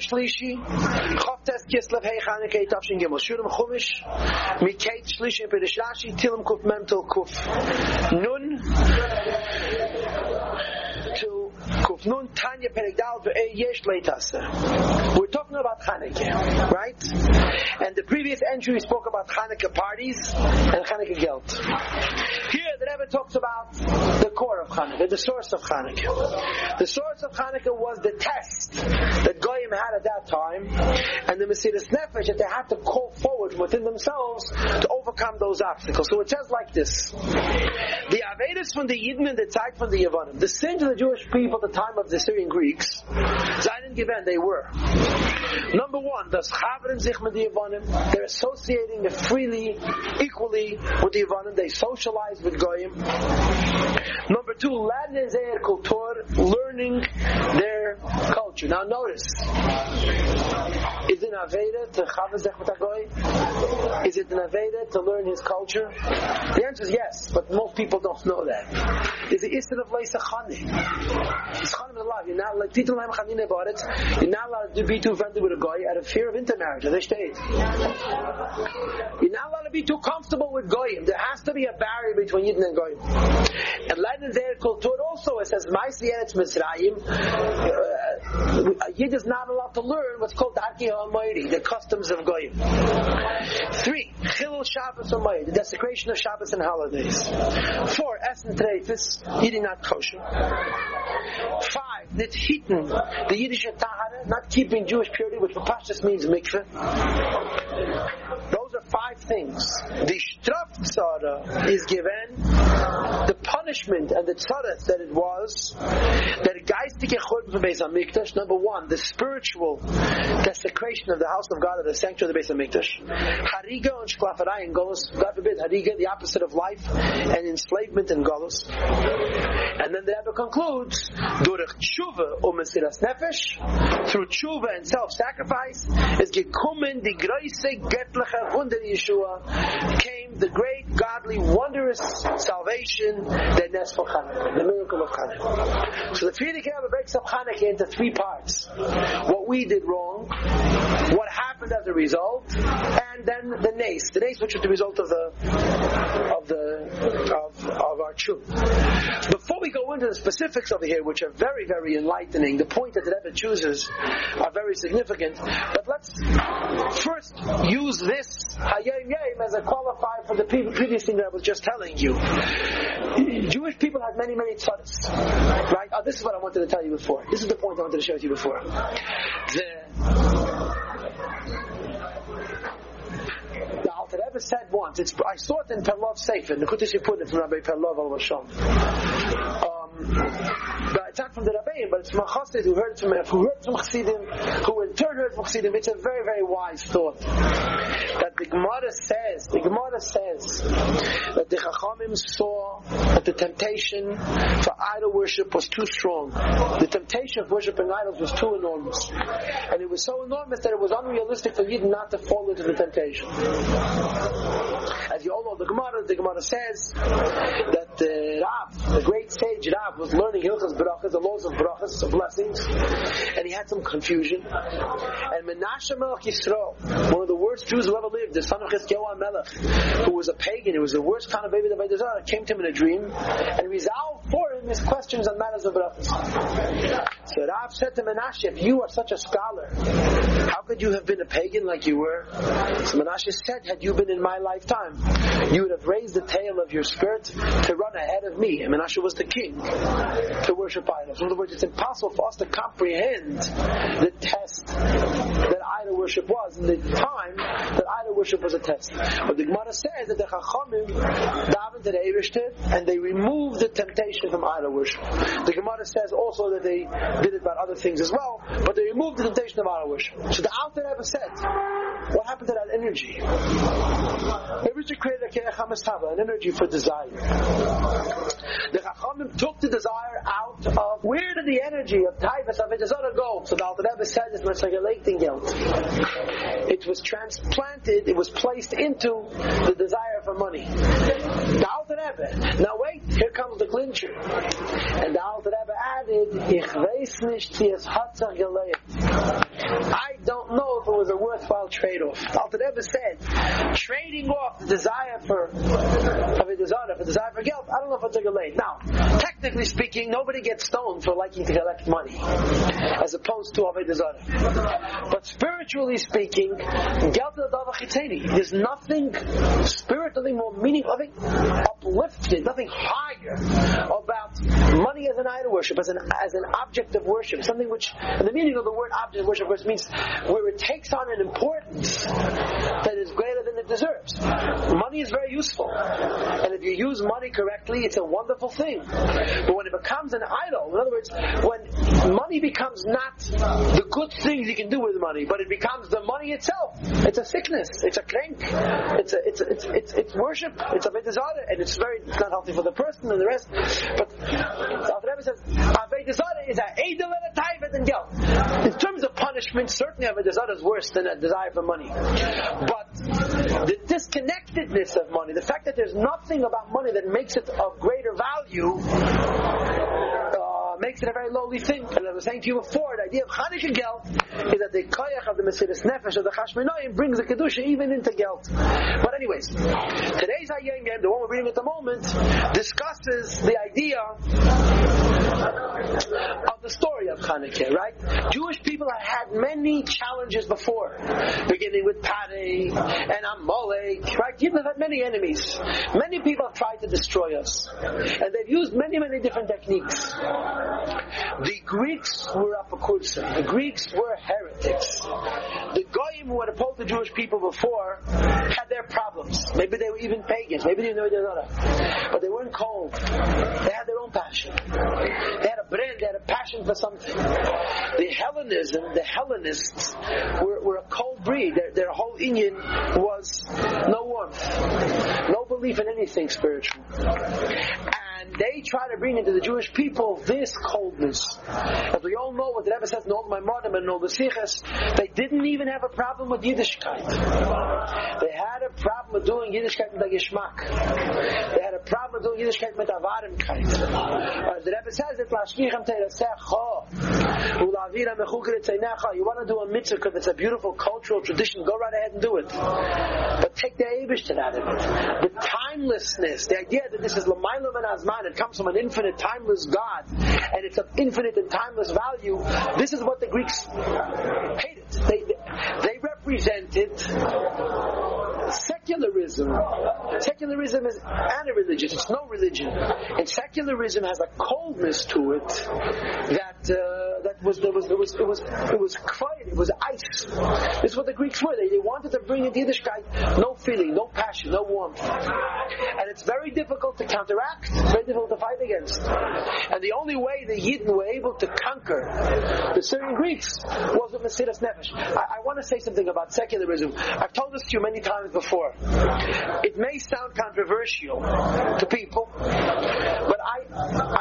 שלישי חופט אס קיסלב היי חאנה קייט אפשן גמו שורם חומש מי קייט שלישי בדי טילם קופ מנטל קופ נון Nun Tanya Perigdal Yesh. We're talking about Chanukah, right? And the previous entry we spoke about Chanukah parties and Chanukah guilt. Here the Rebbe talks about the core of Chanukah, the source of Chanukah. The source of Chanukah was the test that Goyim had at that time, and the Mesiris Nefesh that they had to call forward within themselves to overcome those obstacles. So it says like this: the Avedis from the Yidden the Tzeit from the Yavanim, the sins of the Jewish people at the time of the Syrian Greeks, Zayin Given, they were. Number one, das Chavrim sich mit the Yavanim, they're associating freely, equally with the Yavanim, they socialize with Goyim. Number two, Latin culture, learning their culture. Now notice, is it Aveda to Chavazech Goy? Is it an Aveda to learn his culture? The answer is yes, but most people don't know that. Is the Isra of Leisa Chani? It's Chanim alive. You're not allowed to be too friendly with a guy out of fear of intermarriage. As they state. You're not allowed to be too comfortable with Goyim. There has to be a barrier between Yidden and Goyim. And Leiden Zer Kultur also, it says, Maisi Eretz Mitzrayim, uh, a Yid is not allowed to learn what's called Darki Almighty, the customs of Goyim. Three, Chilul Shabbos Almighty, the desecration of Shabbos and holidays. Four, Essen Treifis, eating not kosher. Five, Nithiten, the Yiddish Tahara, not keeping Jewish purity, which Pashtus means mikveh. Things. The Strafzara is given the punishment and the tzarat that it was that geistige Churban from Beis Hamikdash. Number one, the spiritual desecration of the house of God, of the sanctuary of the Beis Hamikdash. Hariga and Shklafarai and Golos. God forbid, Hariga, the opposite of life, and enslavement and Golos. And then the Rebbe concludes, Durech Tshuva um Mesiras Nefesh, through Tshuva and self-sacrifice, is gekommen die große göttliche Wunder Yeshua, came the great, godly, wondrous salvation, the Nes for Chanukah, the miracle of Chanukah. So the Frierdiker Rebbe breaks up Chanukah into three parts. What we did wrong, what happened as a result, and then the Nes, the Nes which is the result of the, of the, of, of our truth. Before we go into the specifics over here, which are very, very enlightening, the point that the Rebbe chooses are very significant, but let's first use this Hayom Yom as a qualifier for the previous thing that I was just telling you. Jewish people had many, many tzaddis. Right? Oh, this is what I wanted to tell you before. This is the point I wanted to share with you before. The Alter Rebbe said once, it's, I saw it in Perlov Sefer, the put from Rabbi Perlov al Vashon. Um, but it's not from the Rabbein, but it's from who heard from, who heard from Chassidim, who in turn heard from Chassidim. It's a very, very wise thought. That the Gemara says, the Gemara says, that the Chachamim saw that the temptation for idol worship was too strong. The temptation of worshiping idols was too enormous. And it was so enormous that it was unrealistic for Yidden not to fall into the temptation. As you all know, the Gemara, the Gemara says that the Rav, the great sage Rav, was learning Hilchas Brachas, the laws of Brachas, of blessings, and he had some confusion. And Menashe Melech Yisrael, one of the worst Jews who ever lived, the son of Chizkiyahu Melech, who was a pagan, who was the worst kind of baby that Zarah, came to him in a dream and resolved for him his questions on matters of Brachas. So Rav said to Menashe, you are such a scholar, how could you have been a pagan like you were? So Menashe said, had you been in my lifetime, you would have raised the tail of your skirt to run ahead of me. And Menashe was the king to worship idols. In other words, it's impossible for us to comprehend the test that idol worship was in the time that idol worship was a test. But the Gemara says that the Chachamim davened to the Eirishter and they removed the temptation from idol worship. The Gemara says also that they did it about other things as well, but they removed the temptation of our worship. So the Alter Rebbe said, what happened to that energy? Eirishter created a an energy for desire. The Chachamim took the desire out of where did the energy of Taivas of Avodah go? So the Alter Rebbe said it's much like a guilt. It was transplanted, it was placed into the desire for money. The Rebbe. Now wait, here comes the clincher. And the Alter Rebbe added, Ich weiß nicht, wie es hat sich gelebt. I don't know if it was a worthwhile trade-off. Alter Rebbe said, trading off the desire for of a desire for desire for Now, technically speaking, nobody gets stoned for liking to collect money, as opposed to a desire. But spiritually speaking, there's nothing spiritually more meaningful, nothing uplifted, nothing higher about money as an idol worship, as an as an object of worship, something which, and the meaning of the word object of worship, course, means where it takes on an importance that is greater than it deserves. Money is very useful, and if you use money correctly, it's a wonderful thing. But when it becomes an idol, in other words, when money becomes not the good things you can do with money, but it becomes the money itself, it's a sickness, it's a crank, it's a, it's, it's, it's, it's worship, it's a medizada, and it's very, it's not healthy for the person and the rest. But Rebbe says, Avedizada is a edel and a taifet and guilt. In terms of punishment, certainly Avedizada is worse than a desire for money. But the disconnectedness of money, the fact that there's nothing about money that makes it of greater value, uh, makes it a very lowly thing. And as I was saying to you before, the idea of Chanukah Gelt is that the koyach of the Mesiris Nefesh of the Chashmonaim brings the Kedusha even into Gelt. But anyways, today's Hayom the one we're reading at the moment, discusses the idea of the story of Hanukkah, right? Jewish people have had many challenges before, beginning with Pare and Amalek, right? People have had many enemies. Many people have tried to destroy us. And they've used many, many different techniques. The Greeks were apokursa. The Greeks were heretics. The Goyim who had opposed the Jewish people before had their problems. Maybe they were even pagans. Maybe they didn't know they were But they weren't cold. They had their own passion. They had a brand, they had a passion for something. The Hellenism, the Hellenists were, were a cold breed. Their, their whole Indian was no warmth, no belief in anything spiritual. They try to bring into the Jewish people this coldness. As we all know, what the Rebbe says in all my Maimonim and all the Sichas, they didn't even have a problem with Yiddishkeit. They had a problem with doing Yiddishkeit with the Geschmack. They had a problem with doing Yiddishkeit with Avarimkeit. As the Rebbe says, it Lashkichem Teiresecho, Ulavira Mechukir Tzeinecha. You want to do a mitzvah because it's a beautiful cultural tradition, go right ahead and do it. But take the Abish to that of it. The timelessness, the idea that this is Lamailam and Azman, it comes from an infinite, timeless God, and it's of infinite and timeless value. This is what the Greeks hated. They, they, represented secularism. Secularism is anti-religious. It's no religion. And secularism has a coldness to it that uh, that was there was it was it was it was quiet. It was ice. This is what the Greeks were. They, they wanted to bring in Yiddishkeit, no feeling, no passion, no warmth. And it's very difficult to counteract. Very difficult to fight against. And the only way the Yidden were able to conquer the Syrian Greeks was with Mesiras Nefesh. I, I want to say something about secularism. I've told this to you many times before. It may sound controversial to people, but I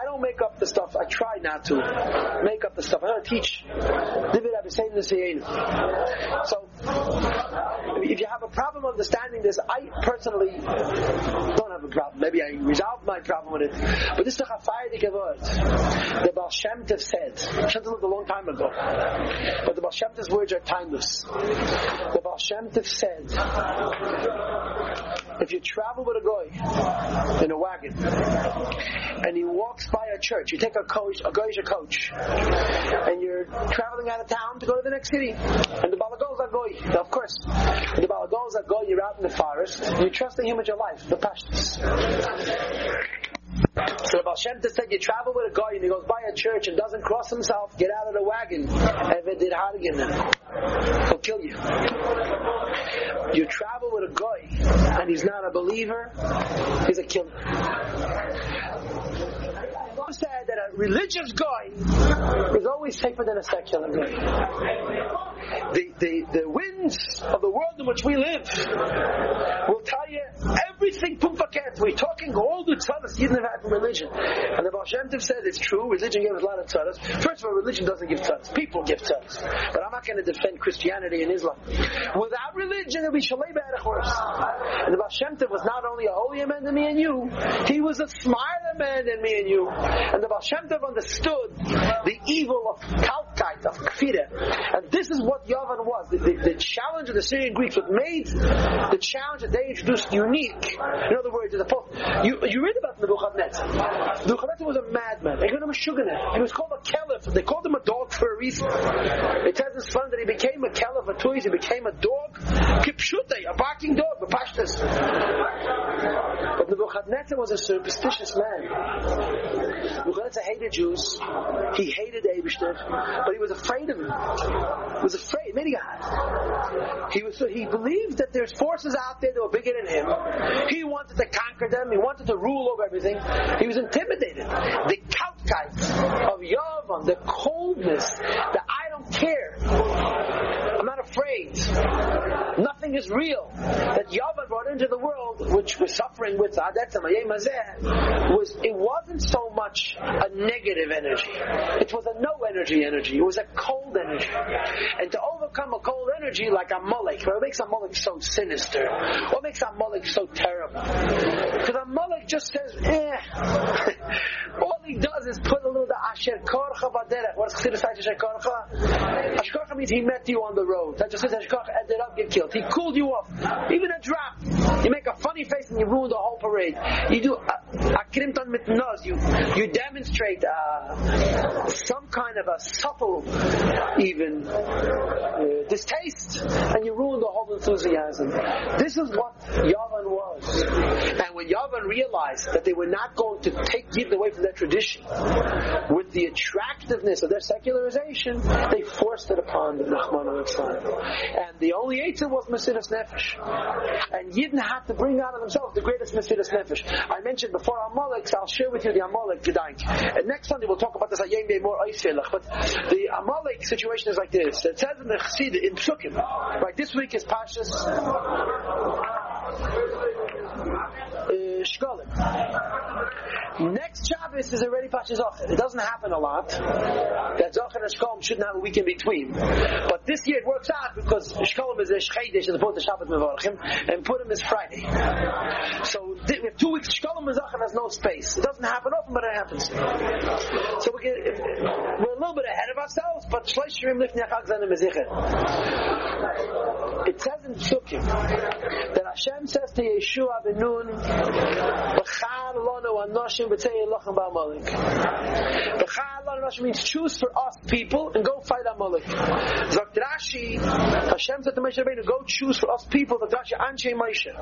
I don't make up the stuff. I try not to make up the stuff. I don't teach. So, if you have a problem understanding this, I personally don't have a problem. Maybe I resolved my problem with it. But this is a chafaydik word. The Baal Shem Tov said. Shem Tov lived a long time ago. But the Baal Shem words are timeless. The Baal Shem said, if you travel with a guy in a wagon and he walks by a church, you take a coach, a guy's a coach, and you're traveling out of town to go to the next city, and the balagos are goy. Now, of course, the balagos are goy. You're out in the forest. You're trusting him with your life, the pastors. So Baal Shem Tov said, you travel with a guy and he goes by a church and doesn't cross himself, get out of the wagon. He'll kill you. You travel with a guy and he's not a believer, he's a killer said that a religious guy is always safer than a secular guy. The, the, the winds of the world in which we live will tell you everything pumpaket. We're talking all the tzaras didn't have from religion. And the Baal Shem Tov said it's true, religion gives a lot of tzaras. First of all, religion doesn't give tzaras. People give tzaras. But I'm not going to defend Christianity and Islam. Without religion, it'll be shalei horse. And the Baal Shem Tov was not only a holier man than me and you, he was a smarter man than me and you. And the Baal Shem Tov understood the evil of kalkite, of kfira. And this is what Yavan was. The, the, the challenge of the Syrian Greeks, what made the challenge that they introduced unique. In other words, you, you read about Nebuchadnezzar. Nebuchadnezzar was a madman. They called him a suganet. He was called a caliph. They called him a dog for a reason. It says in Slam that he became a caliph, a toys, he became a dog. Kipshute, a barking dog, a pashtas. But Nebuchadnezzar was a superstitious man. Nebuchadnezzar hated Jews. He hated Abishter, but he was afraid of him. He was afraid. Many God. He was. So he believed that there's forces out there that were bigger than him. He wanted to conquer them. He wanted to rule over everything. He was intimidated. The kalkite of Yavan, the coldness, the I don't care. I'm not afraid. Nothing is real. That Yavan brought into the world, which we're suffering with, was it wasn't so much a negative energy. It was a no energy energy. It was a cold energy. And to overcome a cold energy like a Amalek, what makes a Amalek so sinister? What makes a Amalek so terrible? Because a Amalek just says, eh. Does is put a little Asher Korcha Baderech. What does Chassidus Asher Korcha? Asher means he met you on the road. That just says Asher Korcha ended up get killed. He cooled you off. Even a drop. You make a funny face and you ruin the whole parade. You do uh, akrimton mit. You you demonstrate uh, some kind of a subtle, even uh, distaste, and you ruin the whole enthusiasm. This is what Yavan was. And when Yavan realized that they were not going to take Yidden away from their tradition with the attractiveness of their secularization, they forced it upon the Nachman And the only answer was Mesiris Nefesh. And Yidden had to bring out of themselves the greatest Mesiris Nefesh. I mentioned before Amalek, so I'll share with you the Amalek Gedank. And next Sunday we'll talk about this Ayem more Eiselach. But the Amalek situation is like this. It says in the Chassid, in Psukim, right, this week is Pashas uh. Next Shabbos is already Pashas Zocher. It doesn't happen a lot. That Zocher and Shkolim shouldn't have a week in between. But this year it works out because Shkolim is a Shchedish as opposed to Shabbat Mevorachim, and Purim is Friday. So we have two weeks. Shkolim and Zocher has no space. It doesn't happen often, but it happens. So we get, we're a little bit ahead of ourselves, but Shleish Shirim Lifnei Achag Zanim It says in Psukim that Hashem says to Yehoshua ben Nun, B'char lonu anoshim b'tzei elochem ba'amalek. B'char lonu anoshim means choose for us people and go fight Amalek. Rashi, Hashem said to Moshe Rabbeinu, go choose for us people, the Rashi Anshe Moshe.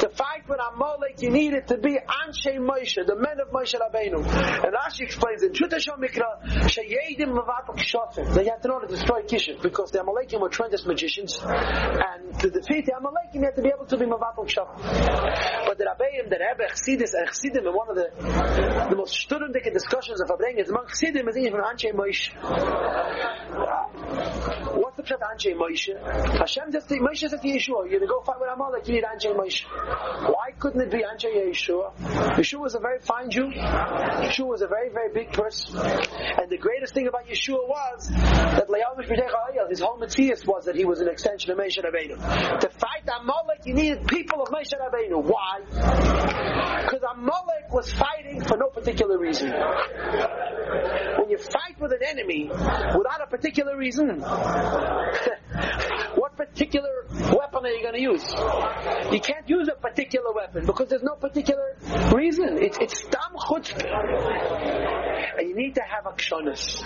To fight with Amalek, you need it to be Anshe Moshe, the men of Moshe Rabbeinu. And Rashi explains in Chut Hashem Mikra, Sheyedim Mavatok Shofim. They had to know to destroy Kishim, because the Amalekim were trained as magicians, and to defeat the Amalekim, you had to be able to be Mavatok Shofim. But the Rabbeim, the Rebbe, Chassidus, and Chassidim, in one of the, the most sturmdicke discussions of Fabrengen, among Chassidim, is even Anshe Moshe. Pshat Anshe Moshe? Hashem to Moshe says to Yehoshua, you're going to go fight with Amalek, you need Anshe Moshe. Why couldn't it be Anshe Yehoshua? Yehoshua was a very fine Jew. Yehoshua was a very, very big person. And the greatest thing about Yehoshua was that his whole Matthias was that he was an extension of Moshe Rabbeinu. To fight Amalek, you needed people of Moshe Rabbeinu. Why? Amalek was fighting for no particular reason. When you fight with an enemy without a particular reason, particular weapon are you going to use? You can't use a particular weapon because there's no particular reason. It's it's stam chutzpah. And you need to have akshanis.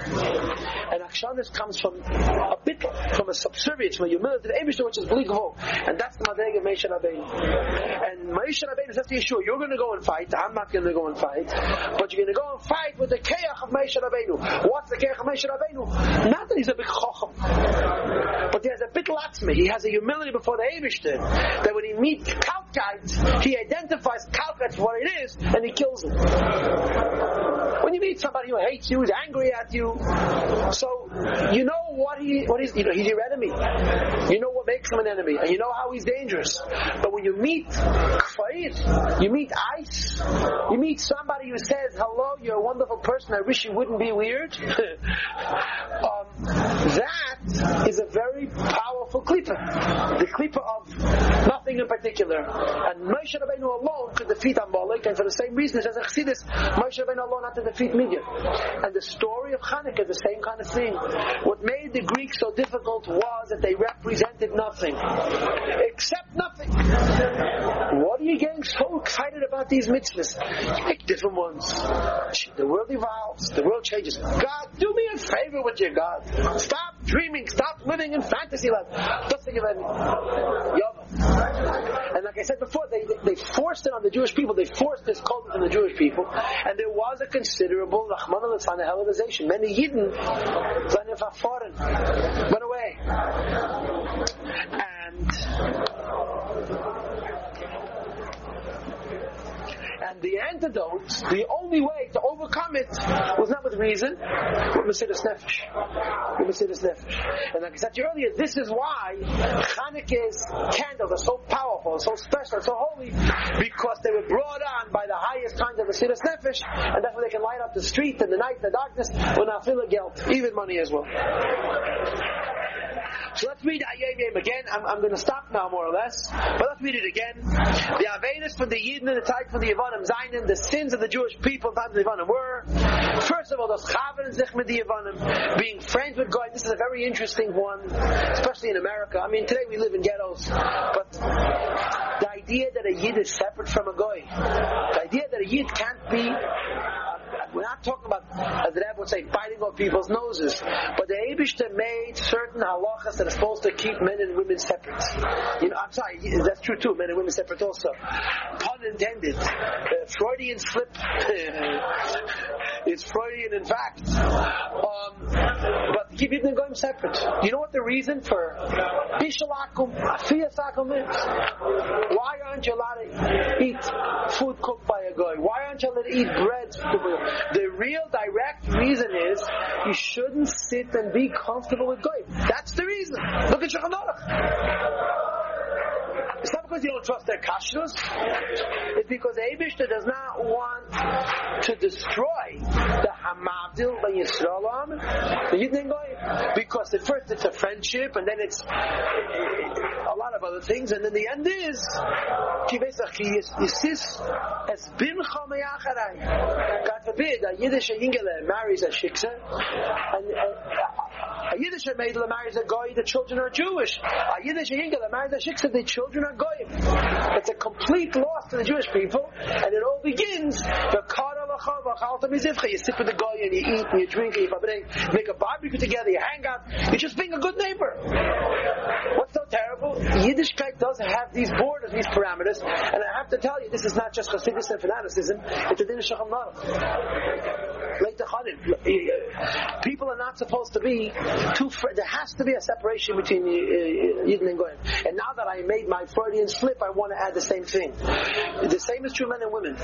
And akshanis comes from a bit from a subservience, from a humility the Abishah, which is bligvo. And that's the Madreg of Moshe Rabbeinu. And Moshe Rabbeinu says to Yehoshua, you're going to go and fight, I'm not going to go and fight, but you're going to go and fight with the Keach of Rabbeinu. What's the Keach of Moshe Rabbeinu? Not that he's a big chacham, but he has a bit latzmi. He has a humility before the Abishah that when he meets Kalkites, he identifies Kalkites for what it is, and he kills them. When you meet somebody who hates you, is angry at you, so you know what he what is you know he's your enemy. You know what makes him an enemy, and you know how he's dangerous. But when you meet Kfayit, you meet ice, you meet somebody who says, "Hello, you're a wonderful person. I wish you wouldn't be weird." um, that is a very powerful klipa. The klipa of nothing in particular. And Moshe Rabbeinu alone could defeat Amalek, and for the same reason, it says in Chassidus, Moshe Rabbeinu alone had to defeat Midian. And the story of Hanukkah is the same kind of thing. What made the Greeks so difficult was that they represented nothing. Except nothing. What are you getting so excited about these mitzvahs? Pick different ones. The world evolves. The world changes. God, do me a favor with your God. Stop dreaming. Stop living in fantasy land. Just think of any. Like I said before, they, they forced it on the Jewish people. They forced this cult on the Jewish people. And there was a considerable Rahman al Hellenization. Many Yidden went away. And and the antidote, the only way to overcome it was not with reason, but Mesiris Nefesh. Mesiris Nefesh. And like I said to you earlier, this is why Hanukkah's candles are so powerful, so special, so holy, because they were brought on by the highest kind of Mesiris Nefesh, and that's why they can light up the street in the night, in the feeling guilt, even money as well. So let's read Hayom Yom again. I'm, I'm going to stop now, more or less. But let's read it again. The Avenis from the Yidden and the type from the Yevanim Zainin, the sins of the Jewish people in times of the Yevanim were, first of all, the Chavan Zich with the being friends with God. This is a very interesting one, especially in America. I mean, today we live in ghettos, but the idea that a Yid is separate from a Goy, the idea that a Yid can't be we're not talking about, as the Rebbe would say, biting off people's noses. But the Abishta made certain halachas that are supposed to keep men and women separate. You know, I'm sorry, that's true too, men and women separate also. Pun intended. Uh, Freudian slip. it's Freudian in fact. Um, but keep them going separate. You know what the reason for Bishalakum, Afiyasakum is? Why aren't you allowed to eat food cooked by a guy? Why aren't you allowed to eat bread? The real direct reason is you shouldn't sit and be comfortable with goy. That's the reason. Look at Shulchan it's not because you don't trust their kashrus. It's because Abishta does not want to destroy the Hamavdil by Yisrael the Yidden Goy. Because at first it's a friendship, and then it's of other things, and then the end is God forbid a Yiddish Yingele marries a Shiksa, and, uh, a Yiddish Meidler marries a Goy, the children are Jewish. A Yiddish Yingele marries a Shiksa, the children are Goyim. It's a complete loss to the Jewish people, and it all begins the you sit with the guy and you eat and you drink and you make a barbecue together, you hang out, you're just being a good neighbor. What's so terrible? Yiddishkeit does have these borders, these parameters, and I have to tell you, this is not just Hasidus and fanaticism, it's a din People are not supposed to be two. There has to be a separation between uh, Yidden and Goyim. And now that I made my Freudian slip, I want to add the same thing. The same is true men and women.